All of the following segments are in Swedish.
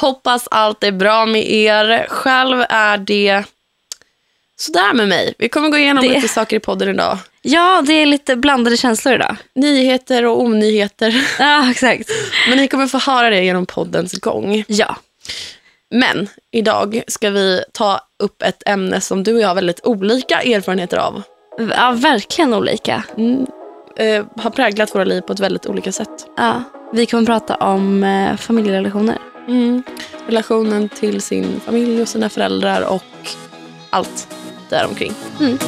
Hoppas allt är bra med er. Själv är det sådär med mig. Vi kommer gå igenom Det- lite saker i podden idag. Ja, det är lite blandade känslor idag. Nyheter och onyheter. Ja, exakt. Men ni kommer få höra det genom poddens gång. Ja. Men idag ska vi ta upp ett ämne som du och jag har väldigt olika erfarenheter av. ja, verkligen olika. Mm, eh, har präglat våra liv på ett väldigt olika sätt. Ja. Vi kommer prata om eh, familjerelationer. Mm. Relationen till sin familj och sina föräldrar och allt däromkring. Mm.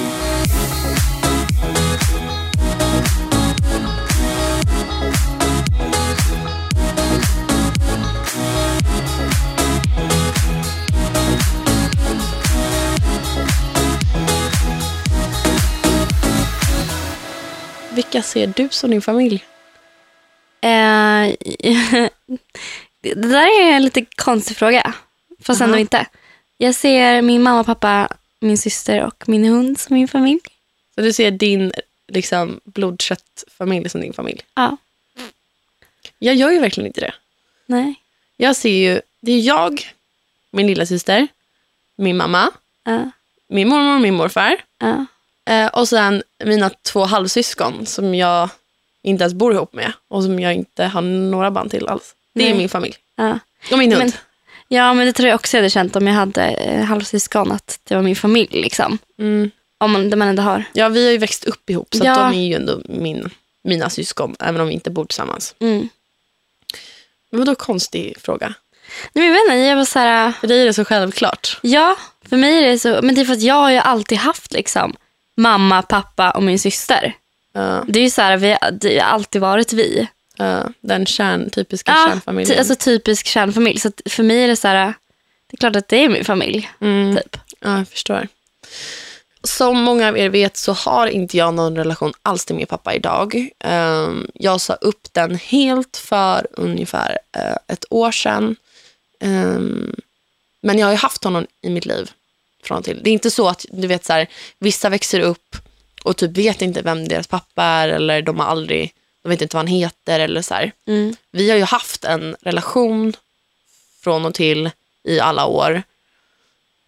Vilka ser du som din familj? Eh, det där är en lite konstig fråga. Fast ändå Aha. inte. Jag ser min mamma, pappa, min syster och min hund som min familj. Så du ser din liksom, blodköttfamilj som din familj? Ja. Jag gör ju verkligen inte det. Nej. Jag ser ju, det är jag, min lilla syster, min mamma, Ja. min mormor och min morfar. Ja. Eh, och sen mina två halvsyskon som jag inte ens bor ihop med och som jag inte har några band till alls. Det är Nej. min familj. Ja. Och min hund. Men, ja, men det tror jag också jag hade känt om jag hade eh, halvsyskon. Att det var min familj. Liksom. Mm. Om man, det man ändå har. Ja, vi har ju växt upp ihop så Ja. att de är ju ändå min, mina syskon, även om vi inte bor tillsammans. Mm. Men vadå konstig fråga? Nej, men jag vet inte, jag var så här, För dig är det så självklart. ja, för mig är det så, men det är för att jag har ju alltid haft liksom mamma, pappa och min syster. Ja, Det är ju så här, vi, det har alltid varit vi. Ja, den kärn, typiska Ja, kärnfamiljen. ty, alltså typisk kärnfamilj. Så för mig är det så här, det är klart att det är min familj. mm. Typ. Ja, jag förstår. Som många av er vet så har inte jag någon relation alls till min pappa idag. Ehm, jag sa upp den helt för ungefär eh, ett år sedan. Ehm, men jag har ju haft honom i mitt liv. Från och till. Det är inte så att du vet så här, vissa växer upp och typ vet inte vem deras pappa är eller de har aldrig, de vet inte vad han heter eller så här. Mm. Vi har ju haft en relation från och till i alla år.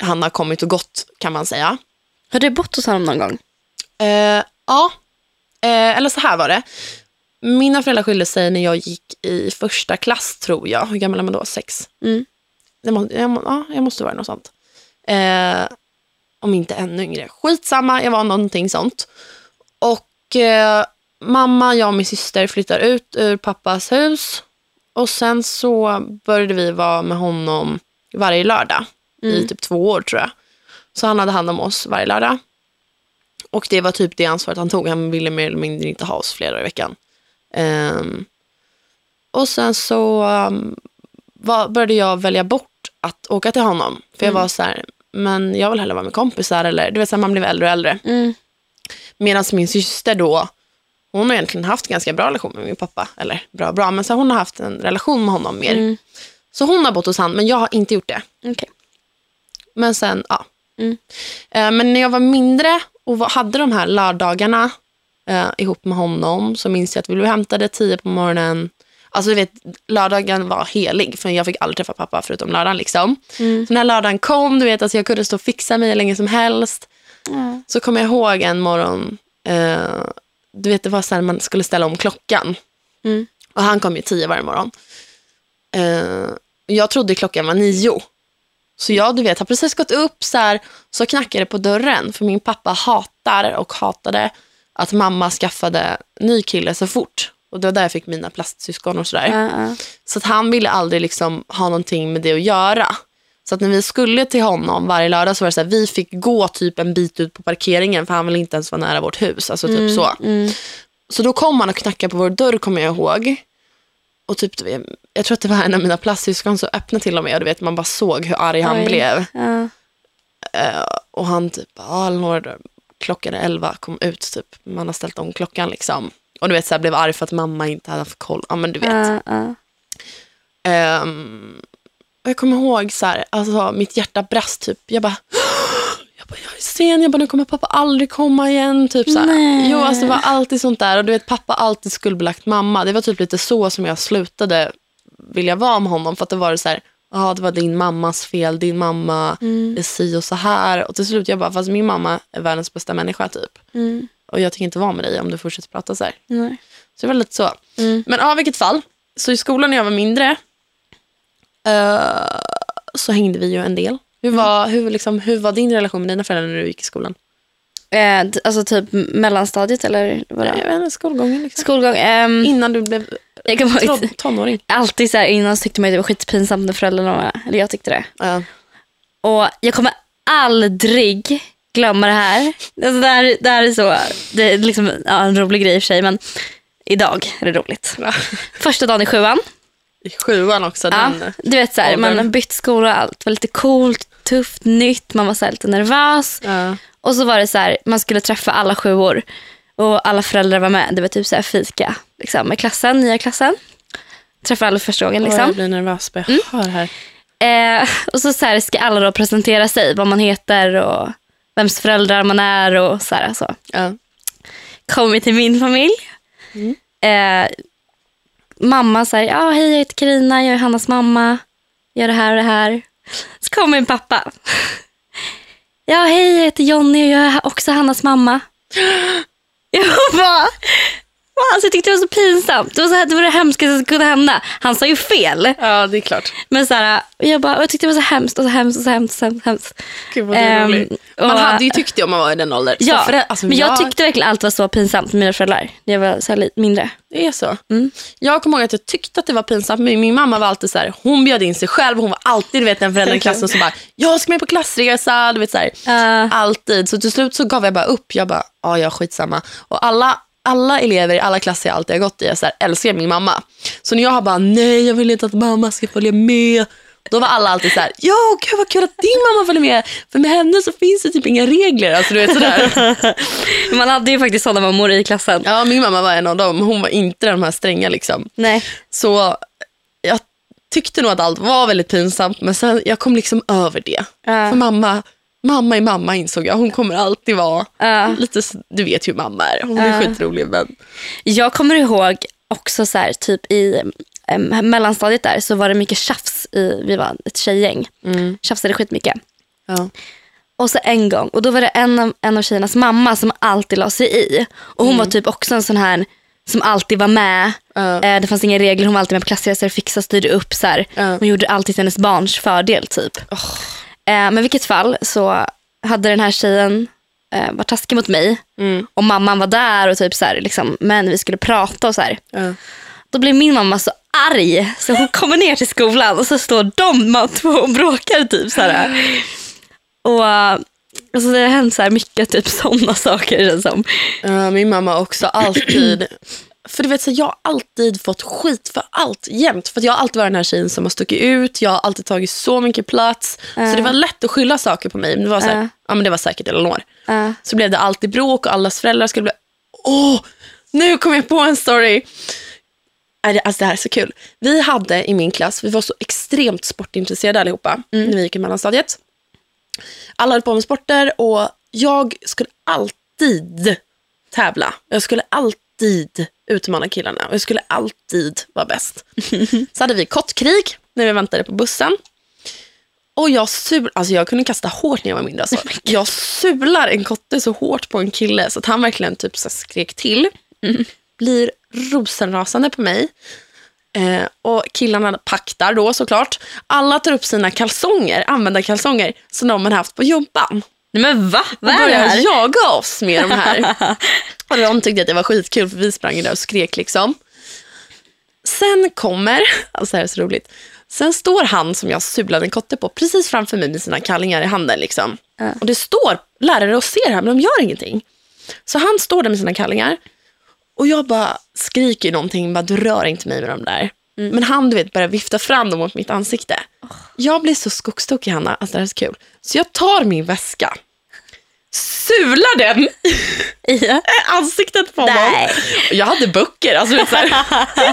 Han har kommit och gått kan man säga. Har du bott hos honom någon gång? Eh, ja, eh, eller så här var det. Mina föräldrar skilde sig när jag gick i första klass tror jag. Hur gammal är man då? Sex? Mm. Jag, må, jag, må, ja, jag måste vara något sånt. Eh, om inte ännu yngre. Skitsamma, jag var någonting sånt. Och eh, mamma, jag och min syster flyttar ut ur pappas hus. Och sen så började vi vara med honom varje lördag i typ två år tror jag. Så han hade hand om oss varje lördag. Och det var typ det ansvaret han tog. Han ville mer eller mindre inte ha oss flera i veckan. Ehm, och sen så um, var, började jag välja bort att åka till honom. För jag var så här, men jag vill hellre vara med kompisar. Eller, du vet, så här, man blev äldre och äldre. Mm. Medan min syster då, hon har egentligen haft ganska bra relation med min pappa. Eller bra bra, men så hon har haft en relation med honom mer. Mm. Så hon har bott hos han, men jag har inte gjort det. Okej. Men sen, ja. Mm. Eh, men när jag var mindre och var, hade de här lördagarna eh, ihop med honom så minns jag att vi blev hämtade tio på morgonen. Alltså du vet, lördagen var helig för jag fick aldrig träffa pappa förutom lördagen. Liksom. Mm. Så när lördagen kom, du vet, alltså jag kunde stå och fixa mig hur länge som helst. Ja. Så kommer jag ihåg en morgon, eh, du vet det var så här man skulle ställa om klockan. Mm. Och han kom ju tio varje morgon. Eh, jag trodde klockan var nio. Så jag du vet, har precis gått upp så här, så knackade det på dörren. För min pappa hatar och hatade att mamma skaffade ny kille så fort. Och det var där jag fick mina plastsyskon och sådär. Ja, ja. Så att han ville aldrig liksom ha någonting med det att göra. Så att när vi skulle till honom varje lördag så var det så här, vi fick gå typ en bit ut på parkeringen för han ville inte ens vara nära vårt hus. Alltså typ så. Mm. Så då kom han och knackade på vår dörr kommer jag ihåg. Och typ, jag tror att det var en av mina plastsyskon som öppnade till och med och du vet, man bara såg hur arg han Oj. blev. Ja. Eh, och han typ, ja, klockan är elva, kom ut typ. Man har ställt om klockan liksom. Och du vet, så här, blev arg för att mamma inte hade haft koll. Ja, men du vet. Ja, ja. Och jag kommer ihåg så här, alltså, mitt hjärta brast typ. Jag bara, jag bara, jag är sen. Jag bara, nu kommer pappa aldrig komma igen. Typ så här. Jo, alltså, det var alltid sånt där. Och du vet, pappa alltid skuldbelagt mamma. Det var typ lite så som jag slutade vilja vara med honom. För att det var så här, ja det var din mammas fel, din mamma Mm. är si och så här. Och till slut jag bara, fast min mamma är världens bästa människa typ. Mm. Och jag tänker inte vara med dig om du fortsätter prata så här. Nej. Så det var lite så. Mm. Men ja, vilket fall. Så i skolan när jag var mindre eh, så hängde vi ju en del. Hur var, hur, liksom, hur var din relation med dina föräldrar när du gick i skolan? Eh, d- alltså typ mellanstadiet eller vad Jag vet inte, skolgången liksom. Skolgång. ehm, Innan du blev jag ihåg, ton- tonåring. alltid så här, innan så tyckte man att det var skitpinsamt när föräldrarna var. Eller jag tyckte det. Ja. Och jag kommer aldrig glömma det här. Alltså det, här det här är så, det är liksom ja, en rolig grej i och för sig men idag är det roligt. Första dagen i sjuan. I sjuan också. Ja, Den, du vet så här, man har bytt skola och allt var lite coolt, tufft, nytt, man var så lite nervös. ja. Och så var det så här, man skulle träffa alla sjuor och alla föräldrar var med. Det var typ så här fika liksom, med klassen, nya klassen. Träffa alla för första gången liksom. jag blir nervös bara jag Mm. hör här. Eh, och så, så här, ska alla då presentera sig, vad man heter och vems föräldrar man är och så här. Så. Ja. Kommer till min familj. Mm. Eh, mamma säger, ja hej jag heter Karina, jag är Hannas mamma. Gör det här och det här. Så kommer min pappa. Ja hej jag heter Jonny och jag är också Hannas mamma. Jag bara, alltså, jag tyckte det var så pinsamt. Det var, så här, det var det hemskaste som kunde hända. Han sa ju fel. ja, det är klart. Men så här, och jag, bara, och jag tyckte det var så hemskt och så hemskt och så hemskt. Så hemskt, hemskt. Gud vad Ehm, rolig. Man och- hade ju tyckt det om man var i den åldern. Ja, Så för alltså, men jag jag tyckte verkligen allt var så pinsamt med mina föräldrar. när Jag var så här mindre. Det är så. Mm. Jag kommer ihåg att jag tyckte att det var pinsamt, men min mamma var alltid så här, hon bjöd in sig själv. Hon var alltid du vet, den föräldern i klassen som bara, jag ska med på klassresa. Du vet, så här, Uh, Alltid. Så till slut så gav jag bara upp. Jag bara, ja, jag skitsamma. Och alla, alla elever i alla klasser jag alltid har gått i så här, älskar min mamma. Så när jag har bara, nej, jag vill inte att mamma ska följa med. Då var alla alltid så här, ja, gud vad kul att din mamma följer med. För med henne så finns det typ inga regler. Alltså, du vet, sådär. man hade ju faktiskt sådana mammor i klassen. Ja, min mamma var en av dem. Hon var inte de här stränga liksom. Nej. Så jag tyckte nog att allt var väldigt pinsamt, men sen jag kom liksom över det. Ja. För mamma, mamma är mamma insåg jag. Hon kommer alltid vara Ja. lite, du vet hur mamma är. Hon är Ja. skitrolig men Jag kommer ihåg också så här, typ i em, mellanstadiet där så var det mycket tjafs. I, vi var ett tjejgäng. mm. Tjafsade skitmycket. ja. Och så en gång, och då var det en av, en av tjejernas mamma som alltid la sig i. Och hon var typ också en sån här som alltid var med. Ja. Eh, det fanns inga regler, hon var alltid med på klassresor, fixade, styrde upp. Så. Ja. Hon gjorde alltid hennes barns fördel typ. Eh, men i vilket fall så hade den här tjejen eh, varit taskig mot mig. Mm. Och mamman var där och typ så här, liksom, men vi skulle prata och så här. Ja. Då blev min mamma så arg så hon kommer ner till skolan och så står de två och bråkar typ så här. Och eh, alltså det har hänt så här mycket typ sådana saker känns som. Ja, min mamma också alltid. För du vet, så jag har alltid fått skit för allt jämt. För jag har alltid varit den här tjejen som har stuckit ut. Jag har alltid tagit så mycket plats. Så det var lätt att skylla saker på mig. Men det var, så här, Ja. ja, men det var säkert Elinor. Ja. Så blev det alltid bråk och allas föräldrar skulle bli... Åh, nu kom jag på en story. Det, alltså det här är så kul. Vi hade i min klass, vi var så extremt sportintresserade allihopa när vi gick i mellanstadiet. Alla höll på med sporter och jag skulle alltid tävla. Jag skulle alltid utmana killarna och jag skulle alltid vara bäst. Så hade vi kottkrig när vi väntade på bussen. Och jag sul, alltså jag kunde kasta hårt när jag var mindre. Alltså. Jag sular en kotte så hårt på en kille så att han verkligen typ så skrek till. Blir rosenrasande på mig. Eh, och killarna paktar då såklart. Alla tar upp sina kalsonger, använda kalsonger som de har haft på jobban. Nej men va? Vad är det här? jaga oss med de här. och de tyckte att det var skitkul för vi sprang där och skrek liksom. Sen kommer, alltså det här är så roligt. Sen står han som jag sulade en kotte på precis framför mig med sina kallingar i handen. Liksom. Ja. Och det står lärare och ser här men de gör ingenting. Så han står där med sina kallingar. Och jag bara skriker någonting, bara du rör inte mig med de där. Men han du vet börjar vifta fram dem mot mitt ansikte. Jag blir så skogstokig Hanna, alltså det här är så kul. Så jag tar min väska, sular den i ansiktet på honom. Nej. Jag hade böcker, alltså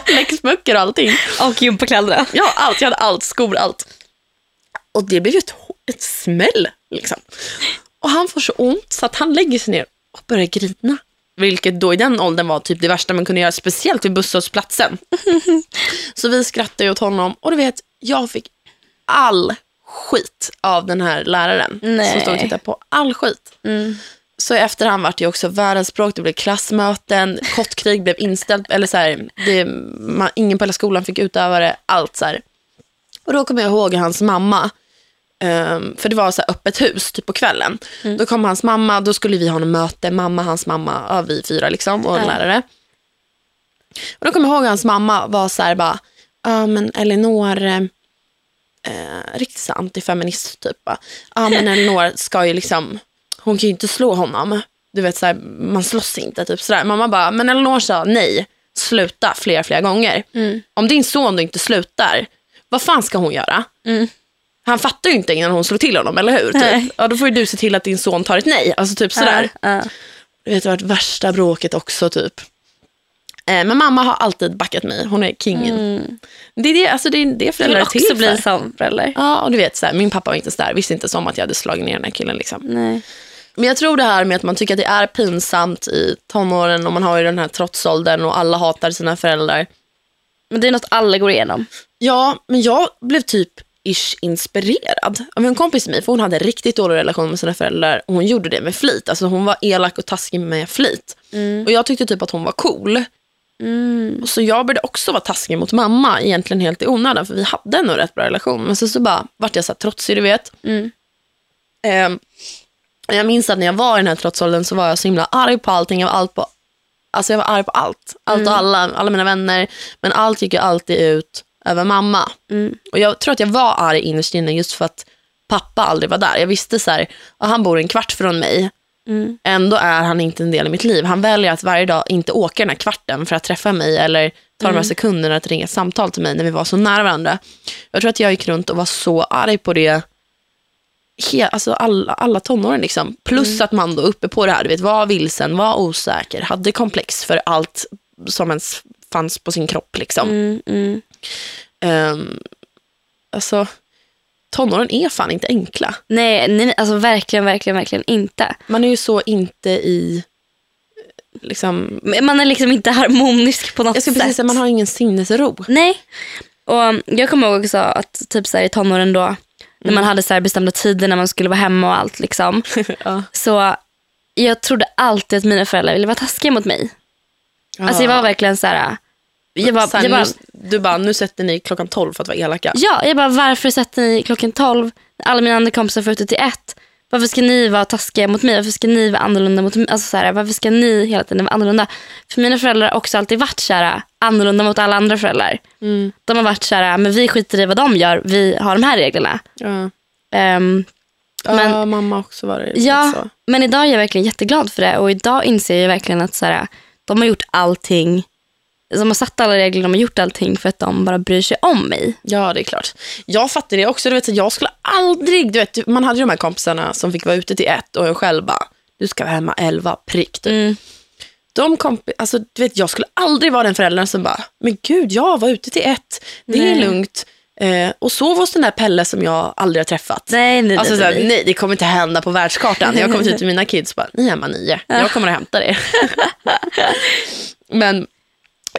läxböcker och allting. Och gympakläderna. Ja, allt. Jag hade allt, skor, allt. Och det blev ju ett, ett smäll. Liksom. Och han får så ont så att han lägger sig ner och börjar grina. Vilket då i den åldern var typ det värsta man kunde göra, speciellt vid busshållplatsen. Så vi skrattade åt honom och du vet, jag fick all skit av den här läraren Nej. som stod och tittade på. All skit. Mm. Så i efterhand vart det också världens språk, det blev klassmöten, kottkrig blev inställt, eller så här, det, man, ingen på hela skolan fick utöva det, allt så här. Och då kommer jag ihåg hans mamma, ehm, för det var så öppet hus typ på kvällen. Då kom hans mamma, då skulle vi ha en möte, mamma, hans mamma, ja, vi fyra liksom och en Ja. lärare. Och då kommer jag ihåg hans mamma var så här bara, ja men Elinor, eh, eh, riktigt så antifeminist typ. Ja men Elinor ska ju liksom, hon kan ju inte slå honom. Du vet så här, man slåss inte typ sådär. Mamma bara, men Elinor sa nej, sluta flera flera gånger. Mm. Om din son då inte slutar, vad fan ska hon göra? Mm. Han fattar ju inte innan hon slår till honom, eller hur? Typ. Ja, då får ju du se till att din son tar ett nej. Alltså typ sådär. Ja, ja. Du vet, det har varit värsta bråket också typ. Eh, men mamma har alltid backat mig. Hon är kingen. Mm. Det är det, alltså det, är det föräldrar är till också bli för. som förälder. Ja, och du vet, så här, min pappa var inte så där. Visste inte om att jag hade slagit ner den här killen. Liksom. Nej. Men jag tror det här med att man tycker att det är pinsamt i tonåren och man har ju den här trotsåldern och alla hatar sina föräldrar. Men det är något alla går igenom. Ja, men jag blev typ ish inspirerad av en kompis till mig. För hon hade en riktigt dålig relation med sina föräldrar och hon gjorde det med flit. Alltså hon var elak och taskig med flit. Och jag tyckte typ att hon var cool. Mm. Och så jag började också vara taskig mot mamma, egentligen helt i onödan, för vi hade en rätt bra relation. Men så, så bara vart jag så här trotsig, du vet. Mm. Ehm, jag minns att när jag var i den här trotsåldern så var jag så himla arg på allting. Jag var, allt på, alltså jag var arg på allt. Allt och alla, alla mina vänner. Men allt gick ju alltid ut över mamma. Mm. Och jag tror att jag var arg innerst inne just för att pappa aldrig var där. Jag visste så här, att han bor en kvart från mig. Mm. Ändå är han inte en del i mitt liv. Han väljer att varje dag inte åka den här kvarten för att träffa mig eller ta de här sekunderna att ringa ett samtal till mig när vi var så nära varandra. Jag tror att jag gick runt och var så arg på det he, alltså alla, alla tonåren. Liksom. Plus att man då uppe på det här, du vet, var vilsen, var osäker, hade komplex för allt som ens fanns på sin kropp. Liksom. Mm. Mm. Ehm, alltså, tonåren är fan inte enkla. Nej, nej, alltså verkligen, verkligen, verkligen inte. Man är ju så inte i... Liksom, Man är liksom inte harmonisk på något jag ska sätt. precis säga, man har ingen sinnesro. Nej. Och jag kommer ihåg också att typ så här, i tonåren då, när man hade så här bestämda tider när man skulle vara hemma och allt. Liksom. ja. Så jag trodde alltid att mina föräldrar ville vara taskiga mot mig. Alltså jag var verkligen så här... Jag bara, Sen, jag bara, nu, du bara, nu sätter ni klockan 12 för att vara elaka. ja, jag bara, varför sätter ni klockan 12 när alla mina andra kompisar får ute till ett? Varför ska ni vara taskiga mot mig? Varför ska ni vara annorlunda mot mig? Alltså så här, varför ska ni hela tiden vara annorlunda? För mina föräldrar har också alltid varit så här, annorlunda mot alla andra föräldrar. Mm. De har varit så här, men vi skiter i vad de gör, vi har de här reglerna. Ja. Ehm, Men- ja, mamma också var det. ja, så. men idag är jag verkligen jätteglad för det och idag inser jag verkligen att så här, de har gjort allting, de har satt alla regler, de har gjort allting för att de bara bryr sig om mig. Ja, det är klart. Jag fattar det också. Du vet, jag skulle aldrig... Du vet, man hade ju de här kompisarna som fick vara ute till ett och jag själv bara, du ska vara hemma elva, prick. Typ. Mm. De kompi- alltså, du vet, jag skulle aldrig vara den föräldern som bara, men gud, jag var ute till ett. Det är Nej. lugnt. Eh, och sov hos den där Pelle som jag aldrig har träffat. Nej, nej, Alltså, nej, såhär, nej. nej, det kommer inte hända på världskartan. Jag kommer ut till mina kids och bara, ni är hemma nio. Jag kommer att hämta er. Men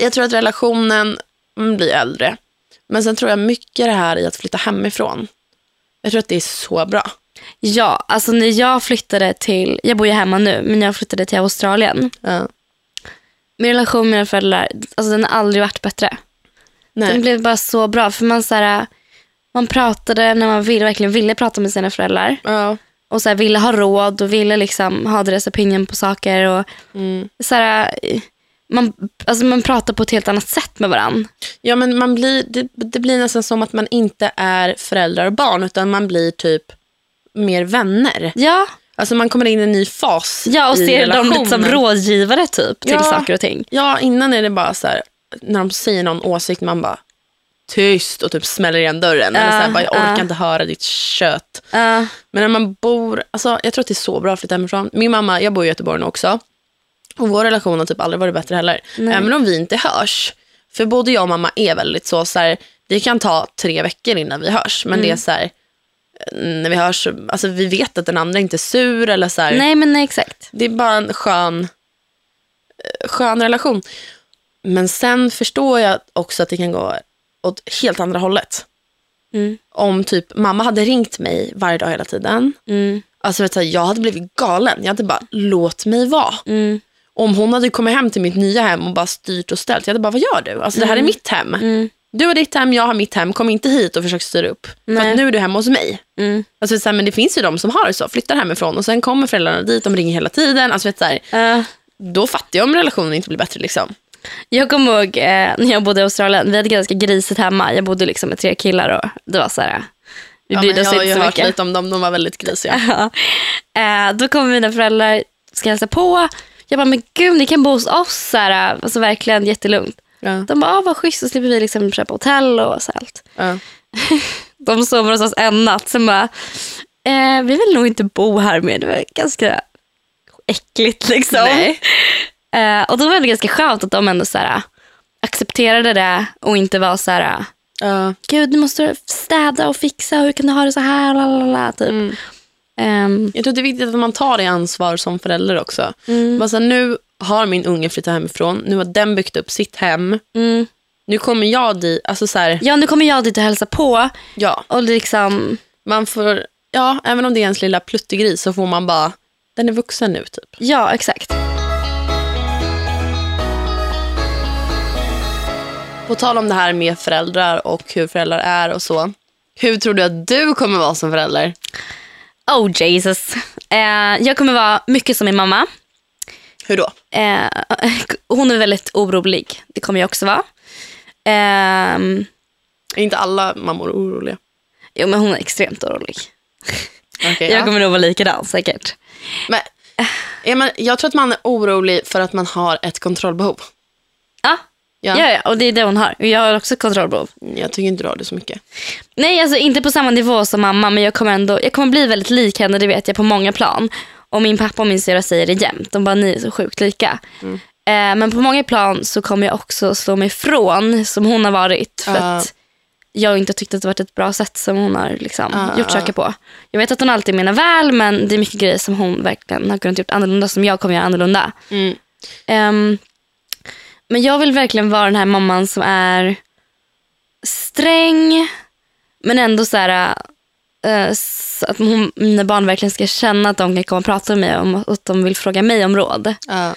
jag tror att relationen mm, blir äldre. Men sen tror jag mycket det här i att flytta hemifrån. Jag tror att det är så bra. Ja, alltså när jag flyttade till, jag bor ju hemma nu, men jag flyttade till Australien. Ja. Min relation med mina föräldrar, alltså den har aldrig varit bättre. Den Nej. blev bara så bra, för man, så här, man pratade när man vill, verkligen ville prata med sina föräldrar. Ja. Och så här, ville ha råd och ville liksom ha deras opinion på saker. Och, Mm. så här, man, alltså man pratar på ett helt annat sätt med varandra. ja, men man blir, det, det blir nästan som att man inte är föräldrar och barn, utan man blir typ mer vänner. Ja, Alltså man kommer in i en ny fas ja och ser dem lite som rådgivare typ till Ja. saker och ting. Ja, innan är det bara så här, när de säger någon åsikt, man bara tyst och typ smäller igen dörren. Eller så Ja, bara, jag orkar ja. inte höra ditt kött. Ja. Men när man bor, alltså, jag tror att det är så bra att flytta hemifrån. Min mamma, jag bor i Göteborg nu också. Och vår relation har typ aldrig varit bättre heller. Nej. Även om vi inte hörs. För både jag och mamma är väldigt så, så här, det kan ta tre veckor innan vi hörs. Men Mm. det är så här, när vi hörs, alltså vi vet att den andra inte är sur eller så här. Nej men nej, exakt. Det är bara en skön, eh, skön relation. Men sen förstår jag också att det kan gå åt helt andra hållet. Mm. Om typ mamma hade ringt mig varje dag hela tiden. Mm. Alltså vet du, jag hade blivit galen. Jag hade bara, låt mig vara. Mm. Om hon hade kommit hem till mitt nya hem och bara styrt och ställt. Jag hade bara, vad gör du? Alltså det här är mitt hem. Mm. Du har ditt hem, jag har mitt hem. Kom inte hit och försök styra upp. För Nej. att nu är du hemma hos mig. Mm. Alltså, så här, men det finns ju de som har det så. Flyttar hemifrån och sen kommer föräldrarna dit. De ringer hela tiden. Alltså, vet, du, Eh, då fattar jag om relationen inte blir bättre. Liksom. Jag kommer ihåg eh, när jag bodde i Australien. Vi hade ganska grisigt hemma. Jag bodde liksom med tre killar och det var så här. Vi Ja, brydde jag oss har inte ju så hört mycket. lite om dem. De var väldigt grisiga. Ja. Eh, då kommer mina föräldrar ska hälsa på. Jag bara, men gud ni kan bo hos oss. Så här, alltså verkligen jättelugnt. Ja. De bara, ah, vad schysst. Så slipper vi liksom köpa hotell och så allt. Ja. De sover hos oss en natt. Sen bara, eh, vi vill nog inte bo här mer. Det var ganska äckligt liksom. Nej. Eh, och då var det ganska skönt att de ändå så här, accepterade det och inte var så här, Ja. gud nu måste du städa och fixa, hur kan du ha det så här? Lalala, typ. Mm. Ehm, Jag tror det är viktigt att man tar det ansvar som förälder också. mm, Bara så här, nu har min unge flyttat hemifrån. Nu har den byggt upp sitt hem. mm. Nu kommer jag dit. Alltså så här, Ja, nu kommer jag dit och hälsa på. ja, Och liksom, man får, ja, även om det är ens lilla pluttegris så får man bara, den är vuxen nu typ. ja exakt. På tal om det här med föräldrar och hur föräldrar är och så. Hur tror du att du kommer vara som förälder? Oh Jesus. Eh, jag kommer vara mycket som min mamma. Hur då? Eh, hon är väldigt orolig. Det kommer jag också vara. Ehm, Är inte alla mammor oroliga? jo, men hon är extremt orolig. Okej, Jag ja. kommer nog vara likadan säkert. Men, är man, jag tror att man är orolig för att man har ett kontrollbehov. Ja, Ja. ja. ja, och det är det hon har. Jag har också kontrollbehov. Jag tycker inte du har det så mycket. Nej, alltså inte på samma nivå som mamma, men jag kommer ändå jag kommer bli väldigt lik henne, det vet jag, på många plan. Och min pappa och min syrra säger det jämt. De bara, ni är så sjukt lika. Mm. Eh, men på många plan så kommer jag också slå mig ifrån som hon har varit. För Ja. att jag inte tyckt att det varit ett bra sätt som hon har liksom, Ja, gjort saker på. Jag vet att hon alltid menar väl, men det är mycket grejer som hon verkligen har kunnat gjort annorlunda som jag kommer göra annorlunda. Mm. Ehm, men jag vill verkligen vara den här mamman som är sträng men ändå så här, eh, så att hon, mina barn verkligen ska känna att de kan komma och prata med mig om och att de vill fråga mig om råd. Ja.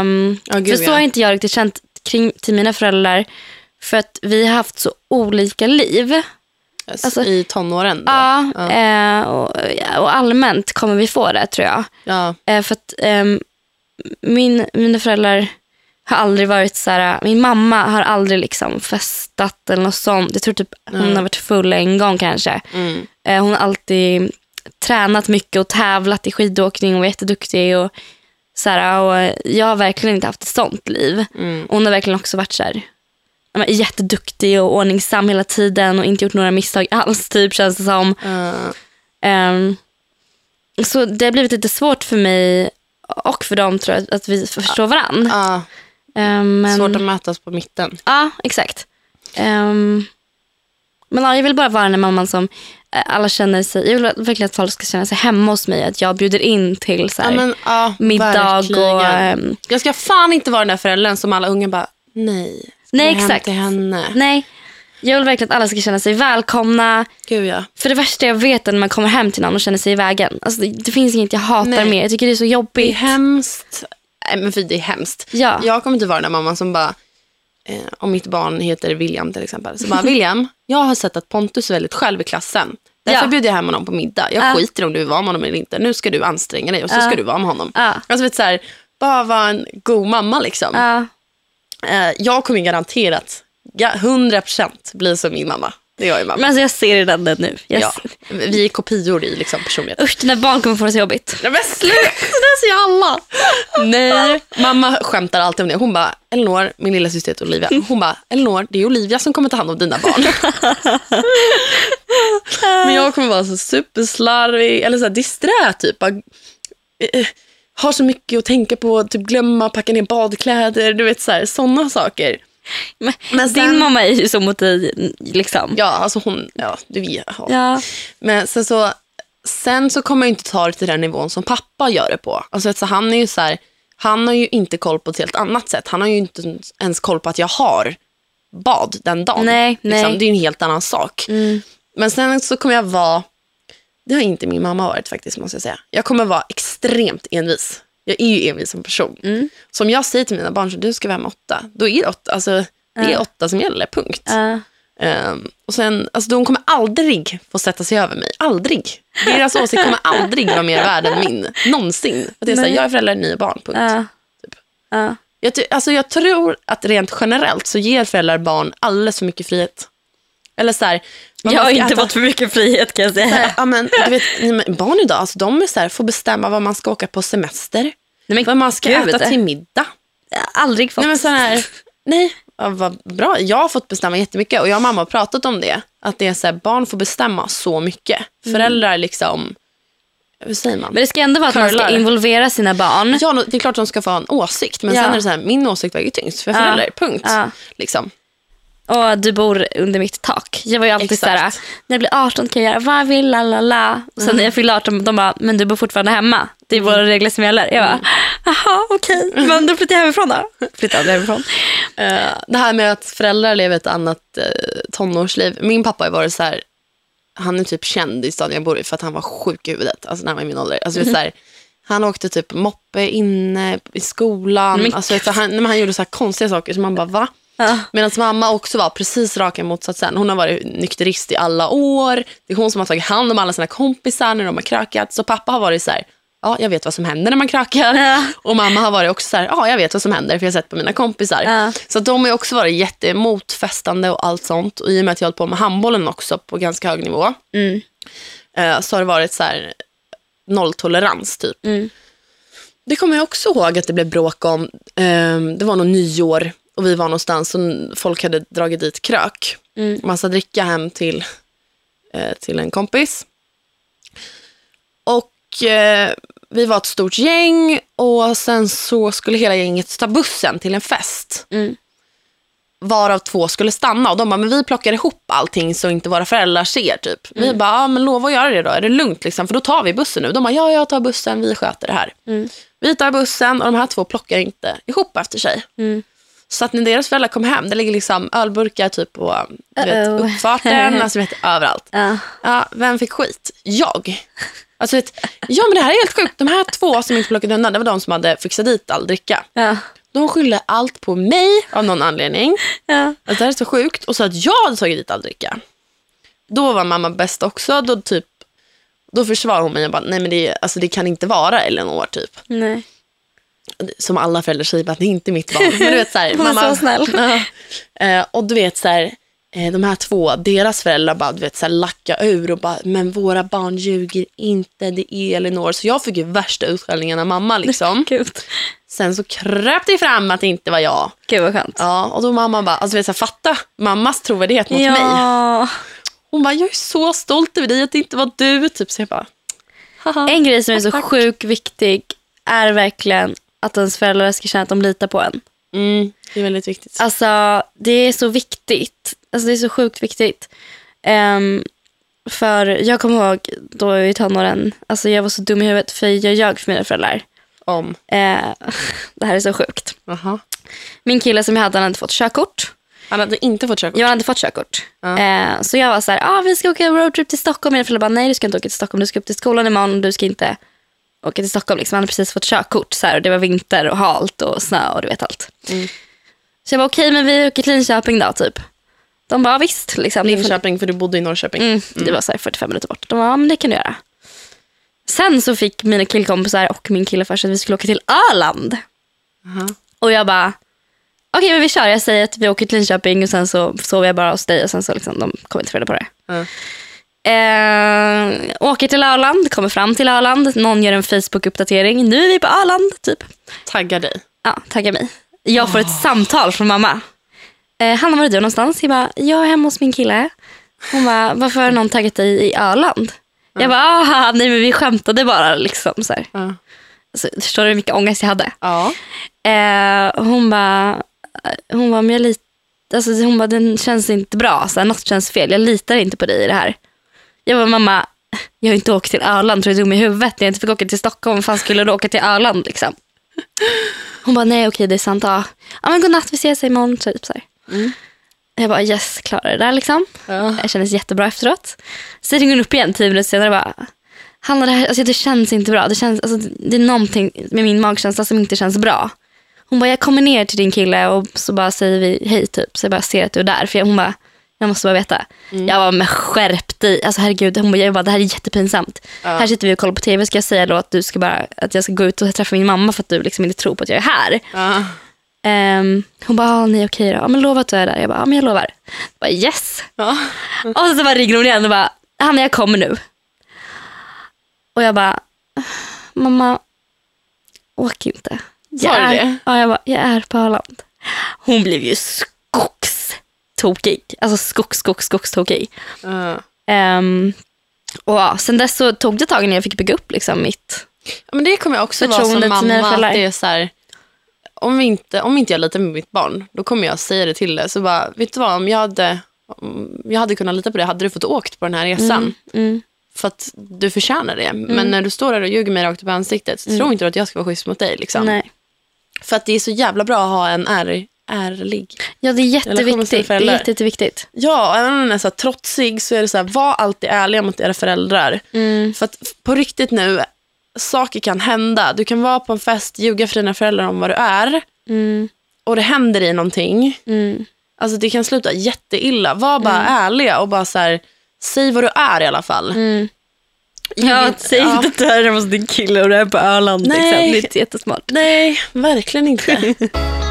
Um, Ja, gud, för så ja. har inte jag riktigt känt kring till mina föräldrar för att vi har haft så olika liv. Alltså- I tonåren då? Ja, Ja. eh, och, och allmänt kommer vi få det tror jag. Ja. Eh, för att ehm, min, mina föräldrar har aldrig varit så här, min mamma har aldrig liksom festat eller något sånt. Jag tror typ hon Mm. har varit full en gång kanske. Mm. Eh, hon har alltid tränat mycket och tävlat i skidåkning och var jätteduktig. Och, så här, och jag har verkligen inte haft ett sånt liv. Mm. Hon har verkligen också varit så här, jätteduktig och ordningsam hela tiden och inte gjort några misstag alls typ känns det som. Ehm, så det har blivit lite svårt för mig och för dem tror jag att vi förstår varandra. Ehm, men, Svårt att mötas på mitten. Ja, exakt. Ehm, men ja, jag vill bara vara den mamman som eh, alla känner sig, jag vill verkligen att folk ska känna sig hemma hos mig. Att jag bjuder in till så här, Ja, men, ja, middag verkligen. och... ehm, Jag ska fan inte vara den där föräldern som alla unga bara, nej. Nej, exakt. till henne. nej, jag vill verkligen att alla ska känna sig välkomna. Gud ja. För det värsta jag vet är när man kommer hem till någon och känner sig i vägen. Alltså, det, det finns inget jag hatar Nej. mer. Jag tycker det är så Det är jobbigt. hemskt. Nej, men för det är hemskt. Ja. Jag kommer inte vara den där mamman som bara, eh, om mitt barn heter William till exempel, så bara, William, jag har sett att Pontus är väldigt själv i klassen. Därför Ja. bjuder jag hem honom på middag. Jag Ja. skiter om du vill vara med honom eller inte. Nu ska du anstränga dig och så Ja. ska du vara med honom. Ja. Alltså vet, så här, bara vara en god mamma liksom. Eh, jag kommer garanterat, ja, 100% bli som min mamma. Det gör ju mamma. Men alltså jag ser redan det nu. Jag ja. ser- Vi är kopior i liksom, personlighet. Usch, dina barn kommer få det så jobbigt. Nej men sluta, det säger alla. Nej, mamma skämtar alltid om det. Hon bara, Elinor, min lilla syster heter Olivia. Hon bara, Elinor, det är Olivia som kommer ta hand om dina barn. Men jag kommer vara så superslarvig, eller så här disträ typ. Bara, eh, Har så mycket att tänka på, typ glömma packa ner badkläder, du vet så här, sådana saker. Men, Men sen- Din mamma är ju så mot dig. Liksom. Ja, alltså hon, ja, du vet. Ja. Ja. Men sen så, sen så kommer jag inte ta det till den nivån som pappa gör det på. Alltså, så han är ju så här, han har ju inte koll på ett helt annat sätt. Han har ju inte ens koll på att jag har bad den dagen. Nej, nej. Liksom. Det är en helt annan sak. Mm. Men sen så kommer jag vara, det har inte min mamma varit faktiskt måste jag säga. Jag kommer vara extremt envis. Jag är ju envis som person. Mm. Så om jag säger till mina barn att du ska vara hemma åtta, då är det åtta. Alltså, det är åtta som gäller, punkt. Ja. Ehm, och sen, alltså, de kommer aldrig få sätta sig över mig. Aldrig. Deras åsikt kommer aldrig vara mer värd än min. Någonsin. Att det är så här, jag är förälder, ni är barn, punkt. Ja. Typ. Ja. Jag, alltså, jag tror att rent generellt så ger föräldrar barn alldeles för mycket frihet. Eller så här, Jag har inte fått för mycket frihet kan jag Så här, säga. ja, men, du vet, barn idag, alltså, de är så här, får bestämma vad man ska åka på semester. Nej, men Vad man ska gud. äta till middag. Jag har aldrig fått. Nej, men så här, nej, ja, vad bra. Jag har fått bestämma jättemycket och jag och mamma har pratat om det. Att det är så här, barn får bestämma så mycket. Föräldrar liksom, hur säger man? Men det ska ändå vara att man ska Curlar. involvera sina barn. Ja, det är klart att de ska få ha en åsikt, men Ja. sen är det så här, min åsikt väger tyngst för Ja. föräldrar, punkt. Ja. Liksom. Och du bor under mitt tak. Jag var ju alltid Exakt. såhär, när jag blir 18 kan jag göra vad jag vill, la la la. Sen när jag fyllde 18, de bara, men du bor fortfarande hemma. Det är våra regler som gäller. Jag bara, jaha okej, men då flyttar jag hemifrån då. Flyttar aldrig hemifrån. Eh, det här med att föräldrar lever ett annat eh, tonårsliv. Min pappa har varit så här, han är typ känd i staden jag bor i för att han var sjuk i huvudet, alltså när han var i min ålder. Alltså, mm. så här, han åkte typ moppe inne i skolan. Alltså, han, han gjorde så här konstiga saker som man bara, va? Ja. Medan mamma också var precis raka motsatsen. Hon har varit nykterist i alla år. Det är hon som har tagit hand om alla sina kompisar när de har krökat. Så pappa har varit så här, ja jag vet vad som händer när man krökar. Ja. Och mamma har varit också så här, ja jag vet vad som händer för jag har sett på mina kompisar. Ja. Så de har också varit jätteemot festande och allt sånt. Och i och med att jag har hållit på med handbollen också på ganska hög nivå. Mm. eh, Så har det varit så här nolltolerans typ. Mm. Det kommer jag också ihåg att det blev bråk om. Ehm, Det var nog nyår och vi var någonstans och folk hade dragit dit krök. Mm. Massa dricka hem till, eh, till en kompis. Och eh, vi var ett stort gäng och sen så skulle hela gänget ta bussen till en fest. Mm. Varav två skulle stanna och de bara, men vi plockar ihop allting så inte våra föräldrar ser typ. Vi bara, ja men lova att göra det då, är det lugnt liksom? För då tar vi bussen nu. De bara, ja jag tar bussen, vi sköter det här. Mm. Vi tar bussen och de här två plockar inte ihop efter sig. Mm. Så att när deras föräldrar kom hem, det ligger liksom ölburkar typ på du vet, Uh-oh. uppfarten, alltså vet, överallt. Ja. Ja, vem fick skit? Jag. Alltså, vet, ja men det här är helt sjukt. De här två som inte plockade undan, det var de som hade fixat dit all dricka. Ja. De skyllde allt på mig av någon anledning. Ja. Alltså, det här är så sjukt. Och så att jag hade tagit dit all dricka. Då var mamma bäst också. Då, typ, då försvarade hon mig och bara, nej men det, alltså, det kan inte vara Elinor typ. Nej. Som alla föräldrar säger, bara, det är inte mitt barn. Men du vet så här, Hon är så snäll. Ja. Eh, och du vet så här, eh, de här två, deras föräldrar bara, du vet så här, lacka ur och bara, men våra barn ljuger inte, det är Elinor. Så jag fick ju värsta utskällningen av mamma liksom. Sen så kröp det fram att det inte var jag. Gud vad skönt. Ja, och då mamma bara, alltså vet så här, fatta mammas trovärdighet mot mig. Ja. Hon bara, jag är så stolt över dig att det inte var du. Typ, så jag bara, haha. En grej som är så sjukt viktig är verkligen att ens föräldrar ska känna att de litar på en. Mm, det är väldigt viktigt. Alltså det är så viktigt. Alltså det är så sjukt viktigt. Ehm, för jag kommer ihåg då jag var i tonåren, alltså jag var så dum i huvudet för jag ljög för mina föräldrar. Om. Eh, det här är så sjukt. Aha. Min kille som jag hade han hade inte fått körkort. Han hade inte fått körkort. Jag hade inte fått körkort. Ja. Eh, så jag var så här, ah, vi ska åka roadtrip till Stockholm. Mina föräldrar bara, nej du ska inte åka till Stockholm. Du ska upp till skolan imorgon och du ska inte åka till Stockholm. Liksom. Han hade precis fått körkort. Så här, och det var vinter och halt och snö och du vet allt. Mm. Så jag var okej, men vi åker till Linköping då typ. De bara, visst. Liksom. Linköping, för du bodde i Norrköping. Mm, det var så här 45 minuter bort. De bara, ja men det kan du göra. Sen så fick mina killkompisar och min kille för sig att vi skulle åka till Öland. Aha. Och jag bara, okej men vi kör. Jag säger att vi åker till Linköping och sen så sover jag bara hos dig och sen så liksom, de kommer inte reda på det. Ja. Eh, åker till Öland, kommer fram till Öland. Någon gör en Facebook-uppdatering. Nu är vi på Öland, typ. Taggar dig. Ja, tagga mig. Jag får ett samtal från mamma. Eh, Hanna, var är du någonstans? Jag bara, jag är hemma hos min kille. Hon bara, varför har någon taggat dig i Öland? Jag bara, aha, nej men vi skämtade bara liksom. Så här. Ja. Alltså, förstår du hur mycket ångest jag hade? ja. Eh, hon bara, hon bara, men jag lit, alltså, hon bara, den känns inte bra. Så här, något känns fel. Jag litar inte på dig i det här. Jag bara, mamma, jag har inte åkt till Öland. Tror du är dum i huvudet? Jag inte fick åka till Stockholm. Vad fan skulle du åka till Öland liksom? Hon bara, nej okej det är sant. Ja, ja men godnatt, vi ses imorgon. Typ, så. Mm. Jag bara yes, klarade det där liksom. Ja. Det kändes jättebra efteråt. Sen ringer hon upp igen tio minuter senare och bara Hanna, det, här, alltså, det känns inte bra. Det, känns, alltså, det är någonting med min magkänsla som inte känns bra. Hon bara, jag kommer ner till din kille och så bara säger vi hej typ. Så jag bara ser att du är där. För jag, hon bara, jag måste bara veta. Jag var med skärp dig. Alltså herregud, hon bara, jag bara, det här är jättepinsamt. Här sitter vi och kollar på tv. Ska jag säga då att, du ska bara, att jag ska gå ut och träffa min mamma för att du liksom inte tror på att jag är här? Ja. Ehm, hon bara, ah, nej okej då. Ja, men lova att du är där. Jag bara, ja, men jag lovar. Jag bara, yes. Ja. Och så bara ringer hon igen och bara, Hanna jag kommer nu. Och jag bara, mamma, åk inte. Jag är? Ja, jag bara, jag är på Arlanda. Hon blev ju skogstokig. Alltså skogs, skogs, skogstokig. Ja. Um, och ja, sen dess så tog det tag innan jag fick bygga upp liksom mitt... Ja, Men det kommer jag också vara som mamma. Att det är så här, om, vi inte, om inte jag litar med mitt barn, då kommer jag säga det till det. Så bara, vet du vad, om jag hade, om jag hade kunnat lita på det, hade du fått åkt på den här resan. Mm, För att du förtjänar det. Men när du står där och ljuger mig rakt upp i ansiktet, så tror inte du att jag ska vara schysst mot dig. Liksom. nej. För att det är så jävla bra att ha en är, ärlig. Ja, det är jätteviktigt. Det är jätte, jätteviktigt. Ja, även om den är så här trotsig så är det så här, var alltid ärliga mot era föräldrar. Mm. För att på riktigt nu, saker kan hända. Du kan vara på en fest, ljuga för dina föräldrar om vad du är Mm, och det händer i någonting. mm, Alltså det kan sluta jätteilla. Var bara ärliga och bara så här, säg vad du är i alla fall. mm. Ljug Ja, säg ja. inte att du är hemma hos din kille och du är på Öland. Nej. Liksom. Det är inte jättesmart. Nej, verkligen inte.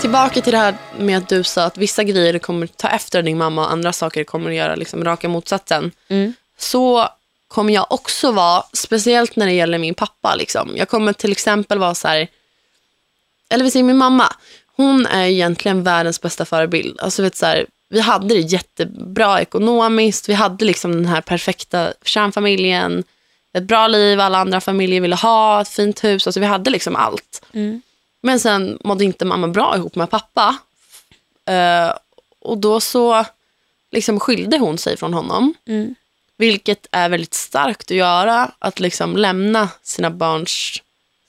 Tillbaka till det här med att du sa att vissa grejer kommer ta efter din mamma och andra saker kommer att göra liksom raka motsatsen. Mm. Så kommer jag också vara, speciellt när det gäller min pappa. Liksom. Jag kommer till exempel vara så här, eller vi säger min mamma, hon är egentligen världens bästa förebild. Alltså, vet, så här, vi hade det jättebra ekonomiskt, vi hade liksom den här perfekta kärnfamiljen, ett bra liv, alla andra familjer ville ha, ett fint hus, alltså vi hade liksom allt. Mm. Men sen mådde inte mamma bra ihop med pappa. Eh, och då så liksom skilde hon sig från honom. Mm. Vilket är väldigt starkt att göra, att liksom lämna sina barns,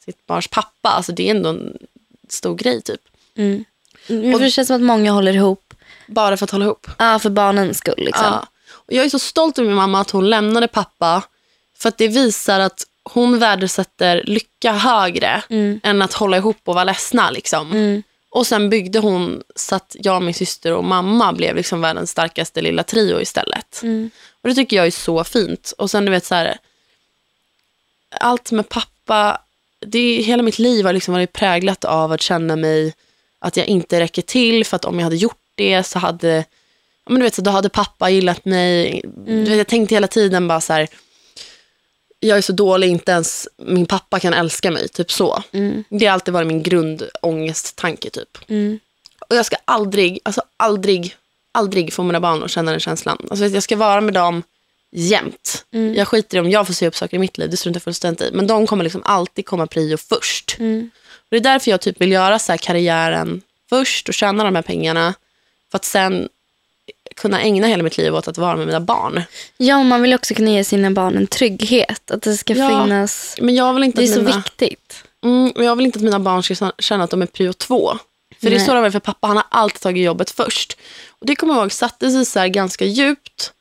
sitt barns pappa. Alltså det är ändå en stor grej typ. Mm. Och det känns som att många håller ihop Bara för att hålla ihop. ja, för barnens skull. Liksom. Ja. Och jag är så stolt över min mamma att hon lämnade pappa. För att det visar att hon värdesätter lycka högre Mm. än att hålla ihop och vara ledsna. Liksom. Mm. Och sen byggde hon så att jag, min syster och mamma blev liksom världens starkaste lilla trio istället. Mm. Och det tycker jag är så fint. Och sen du vet så här, allt med pappa, det, är- hela mitt liv har liksom varit präglat av att känna mig att jag inte räcker till. För att om jag hade gjort det så hade, men du vet, så då hade pappa gillat mig. Du vet, jag tänkte hela tiden bara så här, jag är så dålig, inte ens min pappa kan älska mig. Typ så. Mm. Det har alltid varit min grundångesttanke typ. Mm. Och jag ska aldrig, alltså aldrig, aldrig få mina barn att känna den känslan. Alltså jag ska vara med dem jämt. Mm. Jag skiter i om jag får se upp saker i mitt liv, det struntar jag fullständigt i. Men de kommer liksom alltid komma prio först. Mm. Och det är därför jag typ vill göra så karriären först och tjäna de här pengarna. För att sen kunna ägna hela mitt liv åt att vara med mina barn. Ja, och man vill också kunna ge sina barn en trygghet. Att det ska Ja. finnas... Men jag vill inte Det är att så mina... viktigt. Mm, och jag vill inte att mina barn ska känna att de är prio två. För det är Nej. så det varit för pappa. Han har alltid tagit jobbet först. Och det kommer jag ihåg satte sig så ganska djupt.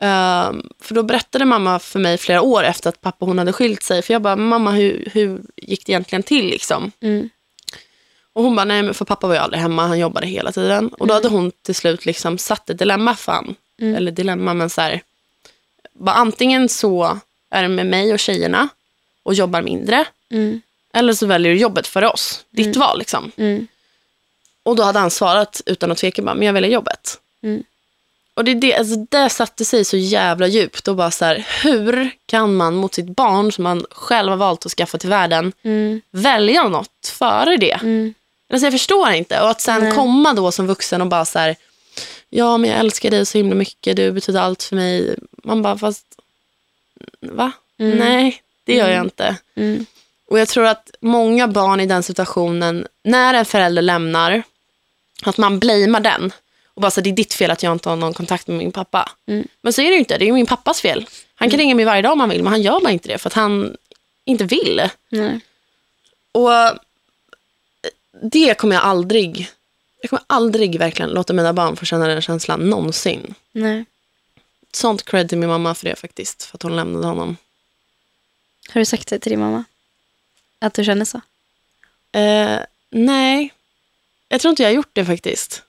Ehm, för då berättade mamma för mig flera år efter att pappa och hon hade skilt sig. För jag bara, mamma hur, hur gick det egentligen till liksom? Mm. Och hon bara, nej men för pappa var ju aldrig hemma, han jobbade hela tiden. Och då hade hon till slut liksom satt ett dilemma för han. Eller dilemma, men så här. Bara, antingen så är det med mig och tjejerna och jobbar mindre. Mm. Eller så väljer du jobbet för oss. Ditt val liksom. Mm. Och då hade han svarat utan att tveka, bara, men jag väljer jobbet. Mm. Och det, det, alltså, det satte sig så jävla djupt. Och bara så här, hur kan man mot sitt barn som man själv har valt att skaffa till världen Mm. välja något före det? Mm. Alltså, jag förstår inte. Och att sen Nej. komma då som vuxen och bara så här, ja men jag älskar dig så himla mycket, du betyder allt för mig. Man bara, fast, va? Nej, det gör jag inte. Mm. Och jag tror att många barn i den situationen, när en förälder lämnar, att man blamear den. Och bara så det är ditt fel att jag inte har någon kontakt med min pappa. Mm. Men så är det ju inte, det är ju min pappas fel. Han kan ringa mig varje dag om han vill, men han gör bara inte det för att han inte vill. Och det kommer jag aldrig, jag kommer aldrig verkligen låta mina barn få känna den känslan någonsin. Nej. Sånt cred till min mamma för det faktiskt, för att hon lämnade honom. Har du sagt det till din mamma? Att du känner så? Eh, nej, jag tror inte jag har gjort det faktiskt.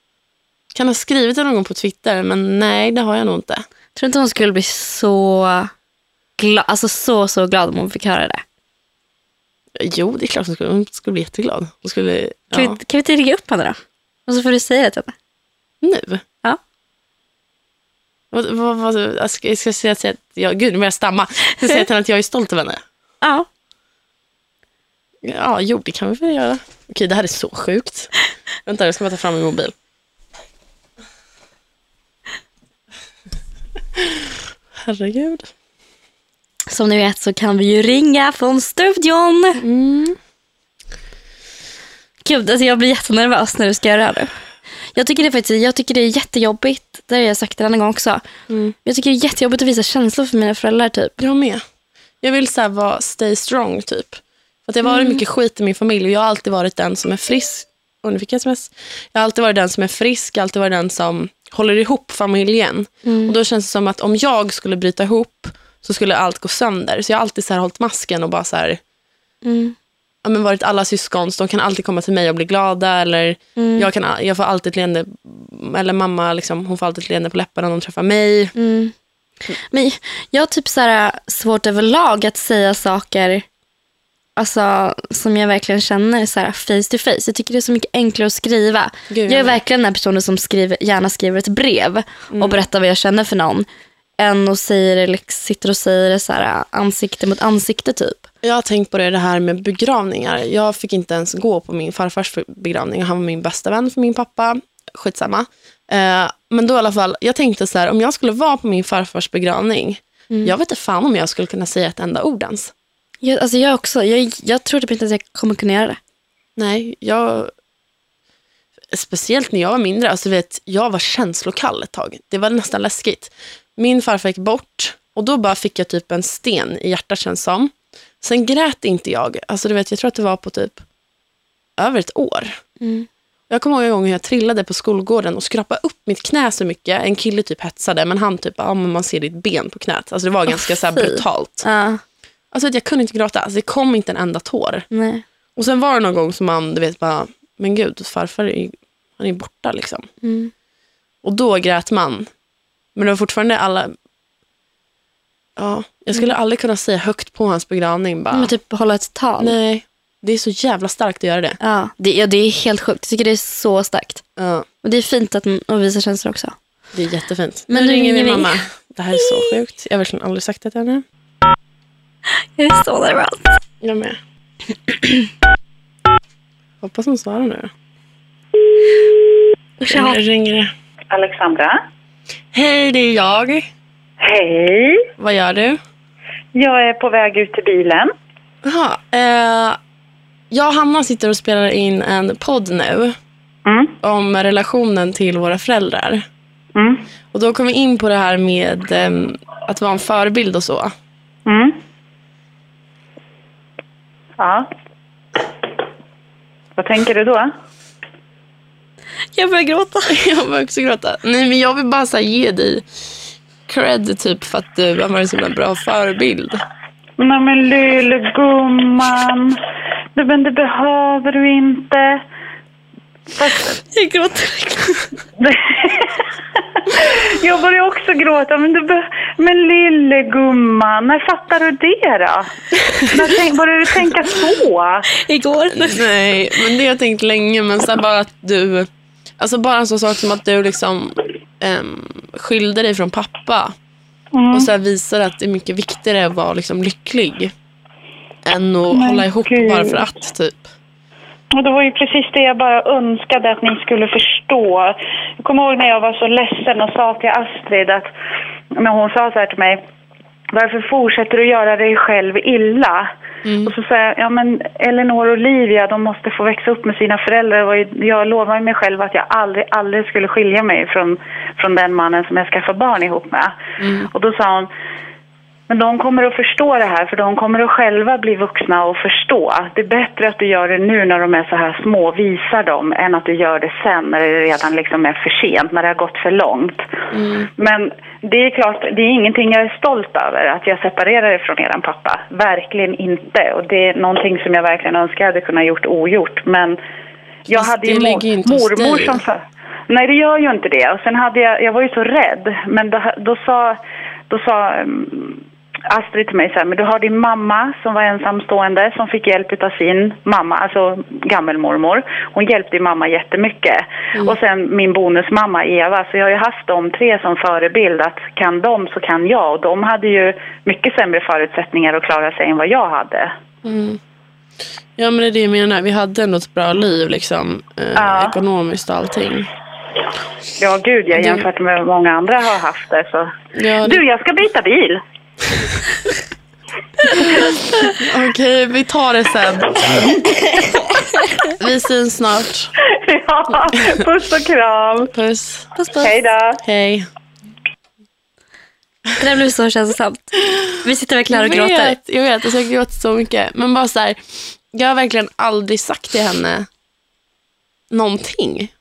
Kan ha skrivit det någon gång på Twitter, men nej, det har jag nog inte. Tror du inte hon skulle bli så glad, alltså så, så glad om hon fick höra det? Jo, det är klart hon skulle, hon skulle bli jätteglad. Hon skulle, Kan, ja. vi, kan vi inte ringa upp henne då? Och så får du säga det till henne. Nu? Ja. Vad, vad, vad, jag ska, jag ska säga till att jag, gud nu börjar jag stamma. Jag ska säga till henne att jag är stolt över henne. Ja. Ja, jo det kan vi väl göra. Okej, det här är så sjukt. Vänta, jag ska bara ta fram min mobil. Herregud. Som ni vet så kan vi ju ringa från studion. Mm. Gud, alltså jag blir jättenervös när du ska göra det här nu. Jag tycker det, faktiskt, jag tycker det är jättejobbigt, det har jag sagt en annan gång också. Mm. Jag tycker det är jättejobbigt att visa känslor för mina föräldrar typ. Jag med. Jag vill så vara stay strong typ. För att det har varit mycket skit i min familj och jag har alltid varit den som är frisk. Och nu fick jag sms. Jag har alltid varit den som är frisk, alltid varit den som håller ihop familjen. Och då känns det som att om jag skulle bryta ihop så skulle allt gå sönder. Så jag har alltid så här hållit masken och bara så här, Mm. ja, men varit alla syskon, så de kan alltid komma till mig och bli glada. Eller jag, kan, jag får alltid ett leende, eller mamma liksom, hon får alltid ett leende på läpparna när de träffar mig. Mm. Men jag har typ så här svårt överlag att säga saker alltså, som jag verkligen känner så här face to face. Jag tycker det är så mycket enklare att skriva. Gud, jag är verkligen den personen som skriver, gärna skriver ett brev Mm. och berättar vad jag känner för någon. Än att säga det, liksom, sitter och säger det så här, ansikte mot ansikte typ. Jag har tänkt på det, det här med begravningar. Jag fick inte ens gå på min farfars begravning. Han var min bästa vän för min pappa. Skitsamma. Eh, men då i alla fall, jag tänkte så här, om jag skulle vara på min farfars begravning, jag vet inte fan om jag skulle kunna säga ett enda ord ens. Jag, alltså jag också, jag, jag tror typ inte att jag kommer kunna göra det. Nej, jag... Speciellt när jag var mindre, alltså vet, jag var känslokall ett tag. Det var nästan läskigt. Min farfar gick bort och då bara fick jag typ en sten i hjärtat känns som. Sen grät inte jag. Alltså du vet, jag tror att det var på typ över ett år. Mm. Jag kommer ihåg en gång hur jag trillade på skolgården och skrapade upp mitt knä så mycket. En kille typ hetsade, men han typ, ja men man ser ditt ben på knät. Alltså det var ganska så brutalt. Ja, Alltså jag kunde inte gråta, alltså, det kom inte en enda tår. nej. Och sen var det någon gång som man, du vet bara, men gud, farfar är, han är borta liksom. Mm. Och då grät man. Men det var fortfarande alla, ja, jag skulle aldrig kunna säga högt på hans begravning bara, Men typ hålla ett tal. nej, det är så jävla starkt att göra det. Ja, det, ja, det är helt sjukt. Jag tycker det är så starkt. Ja, Och det är fint att, att visa känslor också. det är jättefint. Men nu nu ringer ringer min vi. mamma. Det här är så sjukt. Jag har verkligen aldrig sagt det till henne. Jag är så nervös. Jag med. Hoppas hon svarar nu. Nu ringer det. Alexandra. Hej, det är jag. Hej. Vad gör du? Jag är på väg ut till bilen. Jaha, eh, jag och Hanna sitter och spelar in en podd nu Mm. om relationen till våra föräldrar. Mm. Och då kom vi in på det här med ehm, att vara en förebild och så. Mm. Ja. Vad tänker du då? Jag börjar gråta. Jag börjar också gråta. Nej, men jag vill bara så ge dig cred typ för att du har varit en så himla bra förebild. Nej men lille gumman. Du, men det behöver du inte. Fast, Jag gråter. jag börjar också gråta. Men, du be- men lille gumman, när fattar du det då? När tänk, började du tänka så? Igår. Nej, men det har jag tänkt länge. Men så bara att du... Alltså bara en sån sak som att du liksom um, skilde dig från pappa. Mm. Och så här visar att det är mycket viktigare att vara liksom lycklig. Än att Men hålla ihop gud. bara för att typ. Och det var ju precis det jag bara önskade att ni skulle förstå. Jag kommer ihåg när jag var så ledsen och sa till Astrid att, när hon sa så här till mig, varför fortsätter du göra dig själv illa? Och så sa jag, ja men Elinor och Olivia, de måste få växa upp med sina föräldrar. Och jag lovade mig själv att jag aldrig, aldrig skulle skilja mig från, från den mannen som jag skaffade barn ihop med. Och då sa hon, Men de kommer att förstå det här för de kommer att själva bli vuxna och förstå. Det är bättre att du gör det nu när de är så här små, visar dem, än att du gör det sen när det redan liksom är för sent, när det har gått för långt. Men det är klart, det är ingenting jag är stolt över att jag separerar ifrån eran pappa. Verkligen inte. Och det är någonting som jag verkligen önskar jag hade kunnat gjort ogjort. Men jag Fast hade ju det mo- ligger ju inte hos mormor som för... Nej, det gör ju inte det. Och sen hade jag, jag var ju så rädd. Men då, då sa, då sa um, Astrid till mig så här, men du har din mamma som var ensamstående som fick hjälp av sin mamma, alltså gammelmormor. Hon hjälpte mamma jättemycket. Mm. Och sen min bonusmamma Eva, så jag har ju haft de tre som förebild att kan de så kan jag. Och de hade ju mycket sämre förutsättningar att klara sig än vad jag hade. Ja men det är det jag menar. Vi hade ändå ett bra liv liksom. Eh, Ja. Ekonomiskt och allting. Ja, gud, jag jämfört med många andra har haft det. Så. Ja, Du, jag ska byta bil. Okej, vi tar det sen. vi syns snart. ja, puss och kram. Puss. Puss, puss. Hej då. Hej. Det där blev så känslosamt. Vi sitter verkligen här och jag gråter. vet, jag vet, alltså jag gråter så mycket. Men bara så här, jag har verkligen aldrig sagt till henne någonting.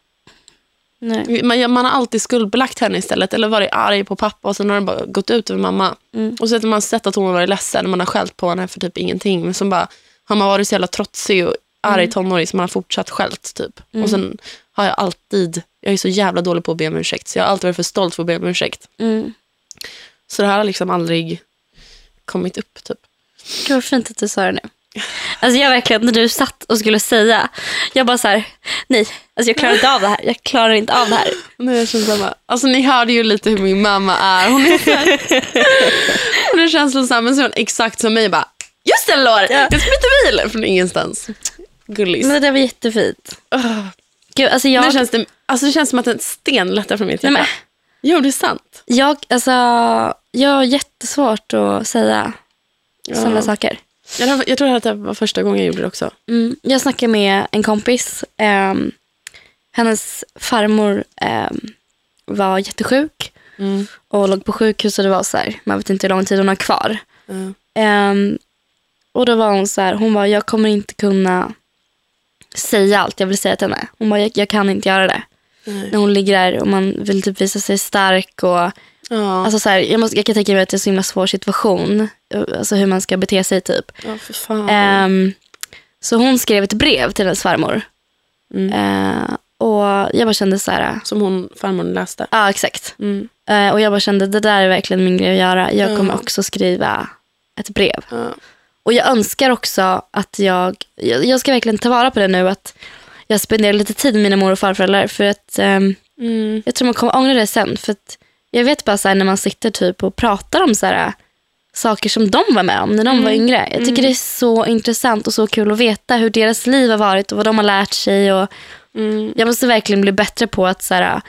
Nej. Man, man har alltid skuldbelagt henne istället. Eller varit arg på pappa och sen har det bara gått ut över mamma. Mm. Och så har man sett att hon har varit ledsen. Man har skällt på henne för typ ingenting. Men så bara har man varit så jävla trotsig och arg Mm. tonåring så man har fortsatt skällt typ. Och sen har jag alltid, jag är så jävla dålig på att be om ursäkt. Så jag har alltid varit för stolt för att be om ursäkt. Mm. Så det här har liksom aldrig kommit upp typ. Gud vad fint att du sa det nu. Alltså jag verkligen, när du satt och skulle säga, jag bara så här, nej, alltså jag klarar inte av det här. Jag klarar inte av det här. Nu är det samma. Alltså ni hörde ju lite hur min mamma är. Hon är, så här, hon är känslosam men så är hon exakt som mig bara, just det Lår, jag ska byta bil från ingenstans. Gullis. Men det där var jättefint. Åh, Gud, alltså jag, nu känns det, alltså det känns som att en sten lättar från mitt nej, hjärta. men, Jo det är sant. jag, alltså, jag har jättesvårt att säga sådana saker. Jag, jag tror att det var första gången jag gjorde det också. Mm, jag snackade med en kompis. ehm, hennes farmor ehm, var jättesjuk Mm. och låg på sjukhus och det var så här, man vet inte hur lång tid hon har kvar. Ja. Ehm, och då var hon så här, hon var jag kommer inte kunna säga allt jag vill säga till henne. Hon bara, jag, jag kan inte göra det. När hon ligger där och man vill typ visa sig stark och Ja, Alltså så här, jag, måste, jag kan tänka mig att det är en så himla svår situation. Alltså hur man ska bete sig typ. ja för fan. Ehm, så hon skrev ett brev till hennes farmor. Mm. Eh, och jag bara kände så här, Som hon, farmor läste. ja exakt. Mm. Eh, och jag bara kände, det där är verkligen min grej att göra. Jag Ja. kommer också skriva ett brev. Ja. Och jag önskar också att jag, jag, jag ska verkligen ta vara på det nu, att jag spenderar lite tid med mina mor och farföräldrar. För att ehm, Mm. jag tror man kommer ångra det sen. För att jag vet bara så här, när man sitter typ och pratar om så här, saker som de var med om när de var yngre. Jag tycker det är så intressant och så kul att veta hur deras liv har varit och vad de har lärt sig. Och Mm. jag måste verkligen bli bättre på att så här,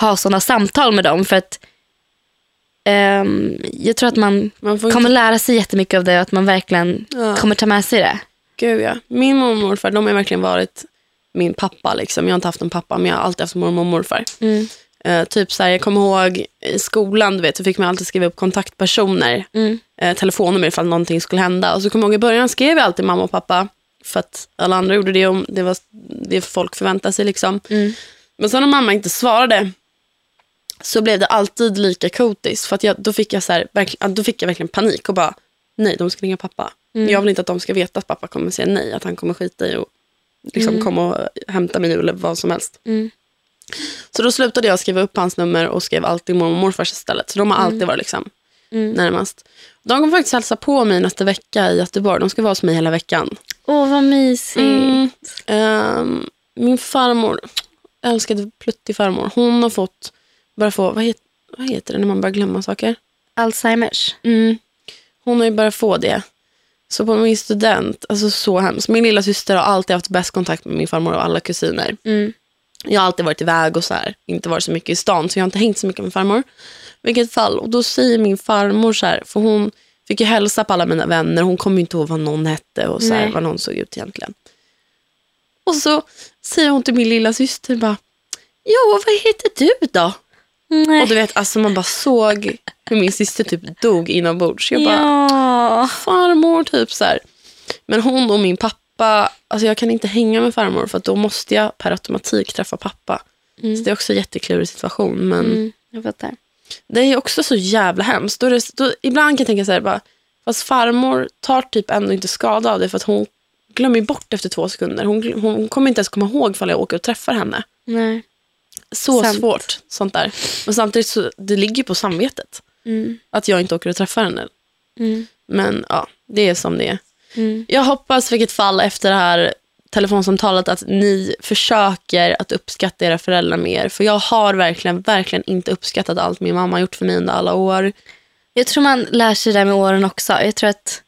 ha sådana samtal med dem. För att ehm, jag tror att man Man kommer inte, lära sig jättemycket av det och att man verkligen Ja. kommer ta med sig det. gud ja. Min mormor och morfar, de har verkligen varit min pappa. Liksom. Jag har inte haft en pappa, men jag har alltid haft mormor och morfar. Mm. Eh, typ så här, jag kommer ihåg i skolan, du vet, så fick man alltid skriva upp kontaktpersoner, Mm. eh, telefonnummer ifall någonting skulle hända. Och så kommer jag ihåg i början skrev jag alltid mamma och pappa, för att alla andra gjorde det, om det var det folk förväntade sig. Liksom. Mm. Men sen när mamma inte svarade, så blev det alltid lika kotis. För att jag, då, fick jag så här, verkligen, då fick jag verkligen panik och bara, nej, de ska ringa pappa. Jag vill inte att de ska veta att pappa kommer säga nej, att han kommer skita i och liksom komma och hämta mig eller vad som helst. Mm. Så då slutade jag skriva upp hans nummer och skrev alltid mormor och morfars istället. Så de har alltid varit liksom Mm. närmast. De kommer faktiskt hälsa på mig nästa vecka i Göteborg. De ska vara hos mig hela veckan. Åh, vad mysigt. Mm. Ehm, min farmor, älskade pluttig-farmor, hon har fått, börja få, vad heter, vad heter det när man börjar glömma saker? Alzheimers. Mm. Hon har ju börjat få det. Så på min student, alltså så hemskt. Min lilla syster har alltid haft bäst kontakt med min farmor och alla kusiner. Mm. Jag har alltid varit iväg och så här, inte varit så mycket i stan, så jag har inte hängt så mycket med farmor. Vilket fall, och då säger min farmor så här, för hon fick ju hälsa på alla mina vänner, hon kommer ju inte ihåg vad någon hette och så här, vad någon såg ut egentligen. Och så säger hon till min lilla syster bara, ja vad heter du då? Nej. Och du vet, alltså man bara såg hur min syster typ dog inombords. Jag bara, ja. farmor typ så här. Men hon och min pappa, alltså jag kan inte hänga med farmor för då måste jag per automatik träffa pappa. Mm. Så det är också en jätteklurig situation. Men Mm, jag fattar. det är också så jävla hemskt. Då det, då, ibland kan jag tänka så här, bara, fast farmor tar typ ändå inte skada av det för att hon glömmer bort efter två sekunder. Hon, hon kommer inte ens komma ihåg ifall jag åker och träffar henne. Nej. Så Sant. svårt, sånt där. Men samtidigt så, det ligger på samvetet. Mm. Att jag inte åker och träffar henne. Mm. Men ja, det är som det är. Mm. Jag hoppas vilket fall efter det här telefonsamtalet att ni försöker att uppskatta era föräldrar mer. För jag har verkligen, verkligen inte uppskattat allt min mamma har gjort för mig under alla år. Jag tror man lär sig det med åren också. Jag tror att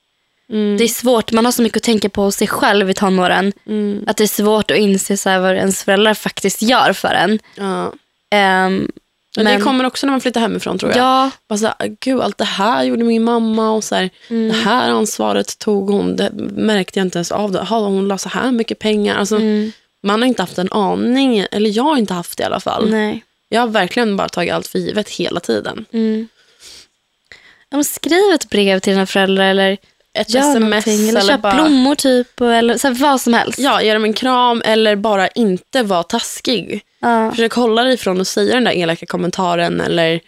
Mm. det är svårt. Man har så mycket att tänka på sig själv i tonåren. Mm. Att det är svårt att inse så vad ens föräldrar faktiskt gör för en. Ja. Ehm, Men men det kommer också när man flyttar hemifrån tror jag. ja, Bara så här, Gud, allt det här gjorde min mamma och så här, Mm. det här ansvaret tog hon. Det märkte jag inte ens av. Det. Har hon la så här mycket pengar? Alltså, mm, Man har inte haft en aning, eller jag har inte haft det i alla fall. nej. Jag har verkligen bara tagit allt för givet hela tiden. Mm. Ja, skriv ett brev till dina föräldrar eller Ett gör sms. Eller, eller köp bara... blommor typ. Eller så här, vad som helst. Ja, ge dem en kram eller bara inte vara taskig. Ja. Försök hålla dig ifrån att säga den där elaka kommentaren eller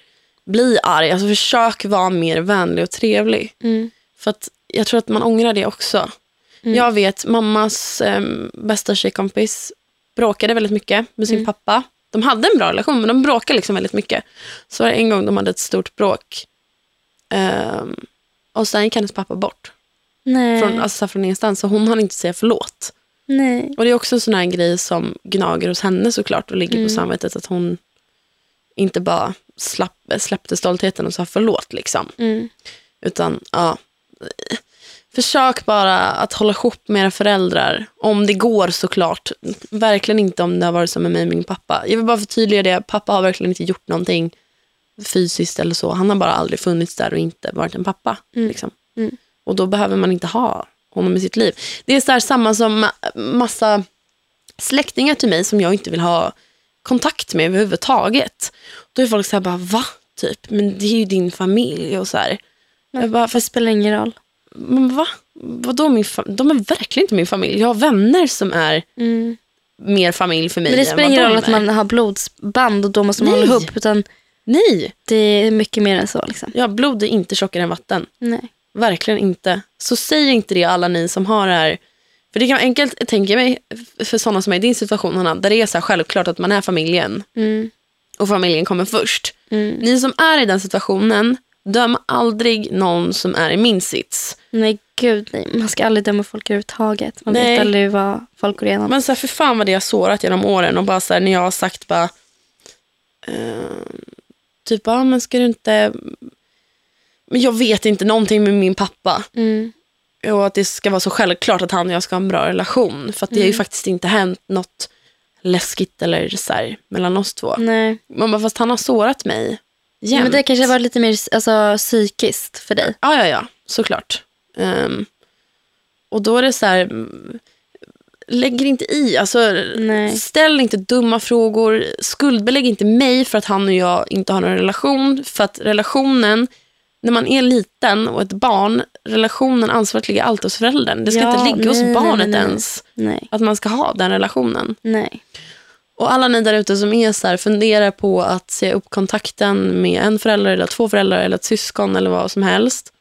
bli arg. Alltså försök vara mer vänlig och trevlig. Mm. För att jag tror att man ångrar det också. Mm. Jag vet, mammas em, bästa tjejkompis bråkade väldigt mycket med sin Mm. pappa. De hade en bra relation, men de bråkade liksom väldigt mycket. Så var det en gång de hade ett stort bråk. Ehm, och sen gick hennes pappa bort. Nej. Från, alltså från ingenstans. Så hon hann inte säga förlåt. Nej. Och det är också en sån här grej som gnager hos henne såklart och ligger Mm. på samvetet. Att hon inte bara slapp, släppte stoltheten och sa förlåt liksom. Mm. Utan ja, försök bara att hålla ihop med era föräldrar. Om det går såklart. Verkligen inte om det har varit som med mig och min pappa. Jag vill bara förtydliga det. Pappa har verkligen inte gjort någonting fysiskt eller så. Han har bara aldrig funnits där och inte varit en pappa. Mm. Liksom. Mm. Och då behöver man inte ha honom i sitt liv. Det är så här samma som ma- massa släktingar till mig som jag inte vill ha kontakt med överhuvudtaget. Då är folk så här bara, va? Typ, men det är ju din familj och så här. Jag bara, Det spelar ingen roll. men va? Vadå min De är verkligen inte min familj. Jag har vänner som är Mm. mer familj för mig Men det spelar ingen roll att man har blodsband och då måste man Nej. hålla ihop. Utan Nej, det är mycket mer än så. Liksom. ja, blod är inte tjockare än vatten. Nej. Verkligen inte. Så säg inte det alla ni som har det här. För det kan vara enkelt, tänker jag mig, för sådana som är i din situation, Hanna, där det är så självklart att man är familjen Mm. och familjen kommer först. Mm. Ni som är i den situationen, döm aldrig någon som är i min sits. Nej, gud nej. Man ska aldrig döma folk överhuvudtaget. Man Nej. vet aldrig vad folk går igenom. Men så här, för fan vad det har sårat genom åren och bara så här, när jag har sagt bara eh, typ, ja men ska du inte men jag vet inte någonting med min pappa Mm. och att det ska vara så självklart att han och jag ska ha en bra relation för att det har ju faktiskt inte hänt något läskigt eller så här, mellan oss två. Nej. Man bara, fast han har sårat mig Ja, jämt. men det kanske var lite mer alltså, psykiskt för dig. Ja, ja, ja, såklart. Ehm, och då är det så här, mm, lägg er inte i. Alltså, Nej. ställ inte dumma frågor. Skuldbelägg inte mig för att han och jag inte har någon relation. För att relationen, när man är liten och ett barn, relationen, ansvaret ligger alltid hos föräldern. Det ska Ja, inte ligga hos nej, nej, barnet nej, nej. ens. Att man ska ha den relationen. Nej. Och alla ni där ute som är så här, funderar på att se upp kontakten med en förälder eller två föräldrar eller ett syskon eller vad som helst.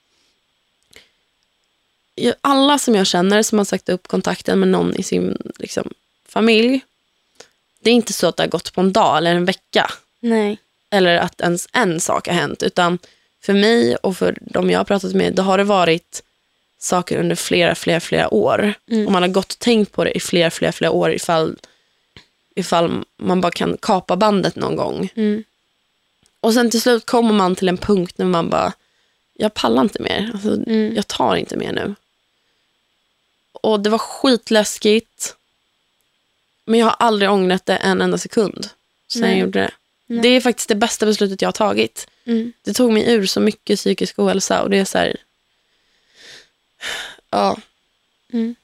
Alla som jag känner som har sagt upp kontakten med någon i sin liksom, familj. Det är inte så att det har gått på en dag eller en vecka. Nej. Eller att ens en sak har hänt. Utan för mig och för de jag har pratat med, då har det varit saker under flera, flera, flera år. Mm. Och man har gått och tänkt på det i flera, flera, flera år ifall, ifall man bara kan kapa bandet någon gång. Mm. Och sen till slut kommer man till en punkt när man bara, jag pallar inte mer. Alltså, Mm. Jag tar inte mer nu. Och det var skitläskigt. Men jag har aldrig ångrat det en enda sekund sen Nej. jag gjorde det. Nej. Det är faktiskt det bästa beslutet jag har tagit. Mm. Det tog mig ur så mycket psykisk ohälsa och det är så här, ja, Mm.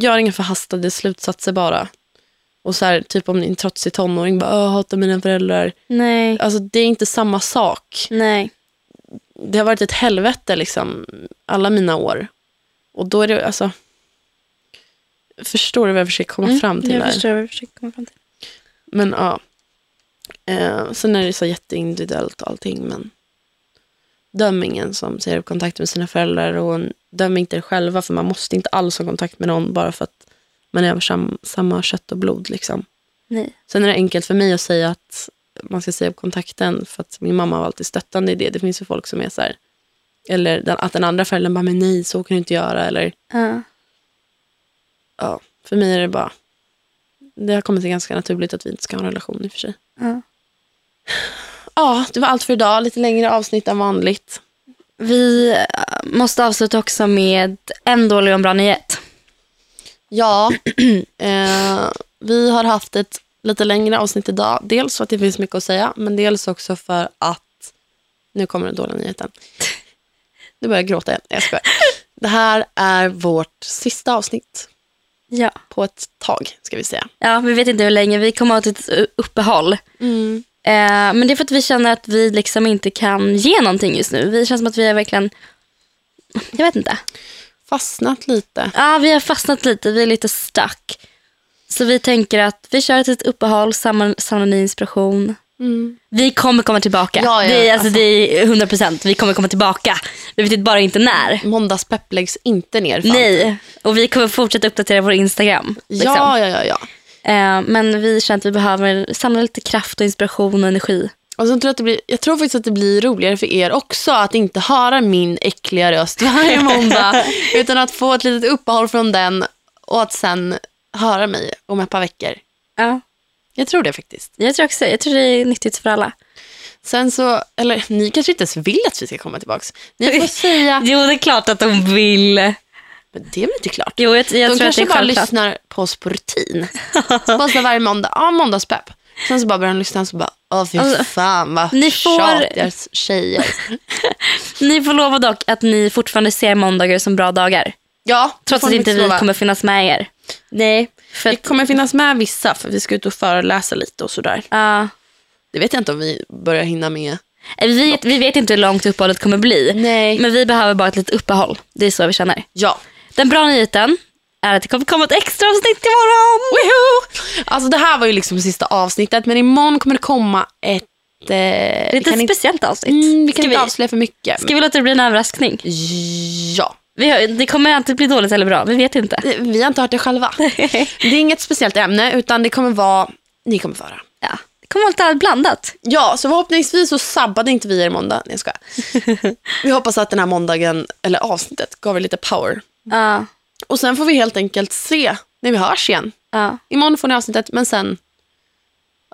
gör inga förhastade slutsatser bara. Och så här, typ om en trotsig tonåring bara, "Åh, jag hatar mina föräldrar. Nej. Alltså det är inte samma sak. Nej. Det har varit ett helvete liksom, alla mina år. Och då är det, alltså. Förstår du vad jag försöker komma fram till Mm, jag där? förstår vad jag försöker komma fram till. Men ja. Eh, sen är det så jätteindividuellt och allting. Men döm ingen som ser upp kontakt med sina föräldrar. Och döm inte er själva. För man måste inte alls ha kontakt med någon bara för att man är av sam, samma kött och blod. Liksom. Nej. Sen är det enkelt för mig att säga att man ska säga upp kontakten. För att min mamma var alltid stöttande i det. Det finns ju folk som är så här. Eller den, att den andra föräldern bara, men nej, så kan du inte göra. Eller Ja. ja, för mig är det bara. Det har kommit sig ganska naturligt att vi inte ska ha en relation i och för sig. Ja. Ja, det var allt för idag. Lite längre avsnitt än vanligt. Vi eh, måste avsluta också med en dålig och en bra nyhet. Ja, eh, vi har haft ett lite längre avsnitt idag. Dels för att det finns mycket att säga, men dels också för att... Nu kommer den dåliga nyheten. Nu börjar jag gråta igen. Jag skojar. Det här är vårt sista avsnitt Ja. på ett tag, ska vi säga. ja, vi vet inte hur länge. Vi kommer att ha ett uppehåll. Eh, men det är för att vi känner att vi liksom inte kan ge någonting just nu. Vi känns som att vi är verkligen, jag vet inte. Fastnat lite. Ja, vi har fastnat lite, vi är lite stuck. Så vi tänker att vi kör ett litet uppehåll, samlar, samlar ny inspiration. Vi kommer komma tillbaka. Ja, ja, det, är, alltså, alltså. det är 100 procent. Vi kommer komma tillbaka. Vi vet bara inte när. Måndagspepp läggs inte ner. Fan. Nej, och vi kommer fortsätta uppdatera vår Instagram. liksom. Ja, ja, ja, ja. Eh, men vi känner att vi behöver samla lite kraft och inspiration och energi. Och sen tror jag, att det blir, jag tror faktiskt att det blir roligare för er också att inte höra min äckliga röst varje måndag. utan att få ett litet uppehåll från den och att sen höra mig om ett par veckor. Ja. Jag tror det faktiskt. Jag tror också jag tror det är nyttigt för alla. Sen så, eller ni kanske inte ens vill att vi ska komma tillbaka. Ni får säga, Jo, det är klart att de vill. Men det är väl inte klart. Jo, jag, jag De kanske bara självklart. lyssnar på oss på rutin. Bara så varje måndag, ja måndagspepp. Sen så bara börjar de lyssna och så bara, åh fy Alltså, fan vad ni får- tjatiga tjejer. Ni får lova dock att ni fortfarande ser måndagar som bra dagar. Ja, Trots att inte vi lova. kommer finnas med er. Nej, För att, kommer finnas med vissa för vi ska ut och föreläsa lite och sådär. ja. Det vet jag inte om vi börjar hinna med. Eh, vi, vet, vi vet inte hur långt uppehållet kommer bli. Nej. Men vi behöver bara ett litet uppehåll. Det är så vi känner. Ja. Den bra nyheten är att det kommer komma ett extra avsnitt imorgon. Woohoo! Alltså det här var ju liksom sista avsnittet men imorgon kommer det komma ett... Eh, Det är vi ett inte, speciellt avsnitt. mm, vi kan ska, inte vi, avslöja för mycket. ska vi låta det bli en överraskning? Ja. Vi har, det kommer alltid bli dåligt eller bra. Vi vet inte. Vi har inte hört det själva. det är inget speciellt ämne utan det kommer vara... Ni kommer få höra. Ja. Det kommer vara lite blandat. Ja, så förhoppningsvis så sabbade inte vi er måndag. Nej, jag skojar. Vi hoppas att den här måndagen, eller avsnittet, gav er lite power. Ja. Och sen får vi helt enkelt se när vi hörs igen. Ja. Imorgon får ni avsnittet, men sen...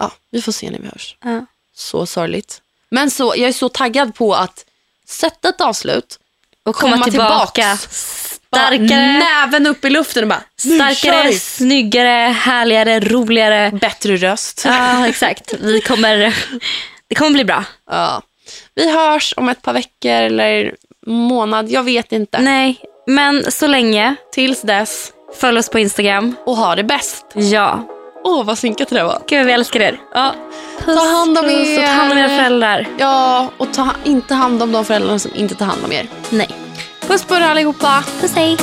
Ja, vi får se när vi hörs. Ja. Så sorgligt. Men så, jag är så taggad på att sätta ett avslut. Och komma, Komma tillbaka. Starkare, Näven upp i luften och bara... "Nu kör starkare vi." snyggare, härligare, roligare. Bättre röst. Ja, exakt. Vi kommer, det kommer bli bra. Ja. Vi hörs om ett par veckor eller månad. Jag vet inte. Nej, men så länge, Tills dess. följ oss på Instagram. Och ha det bäst. Ja. Åh, vad synkat det var. Gud, vi älskar er. Ja. Puss, Ta hand om puss, er. och ta hand om era föräldrar. Ja, och ta inte hand om de föräldrarna som inte tar hand om er. Nej. Puss på er allihopa. Puss, hej.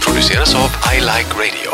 produceras av I Like Radio.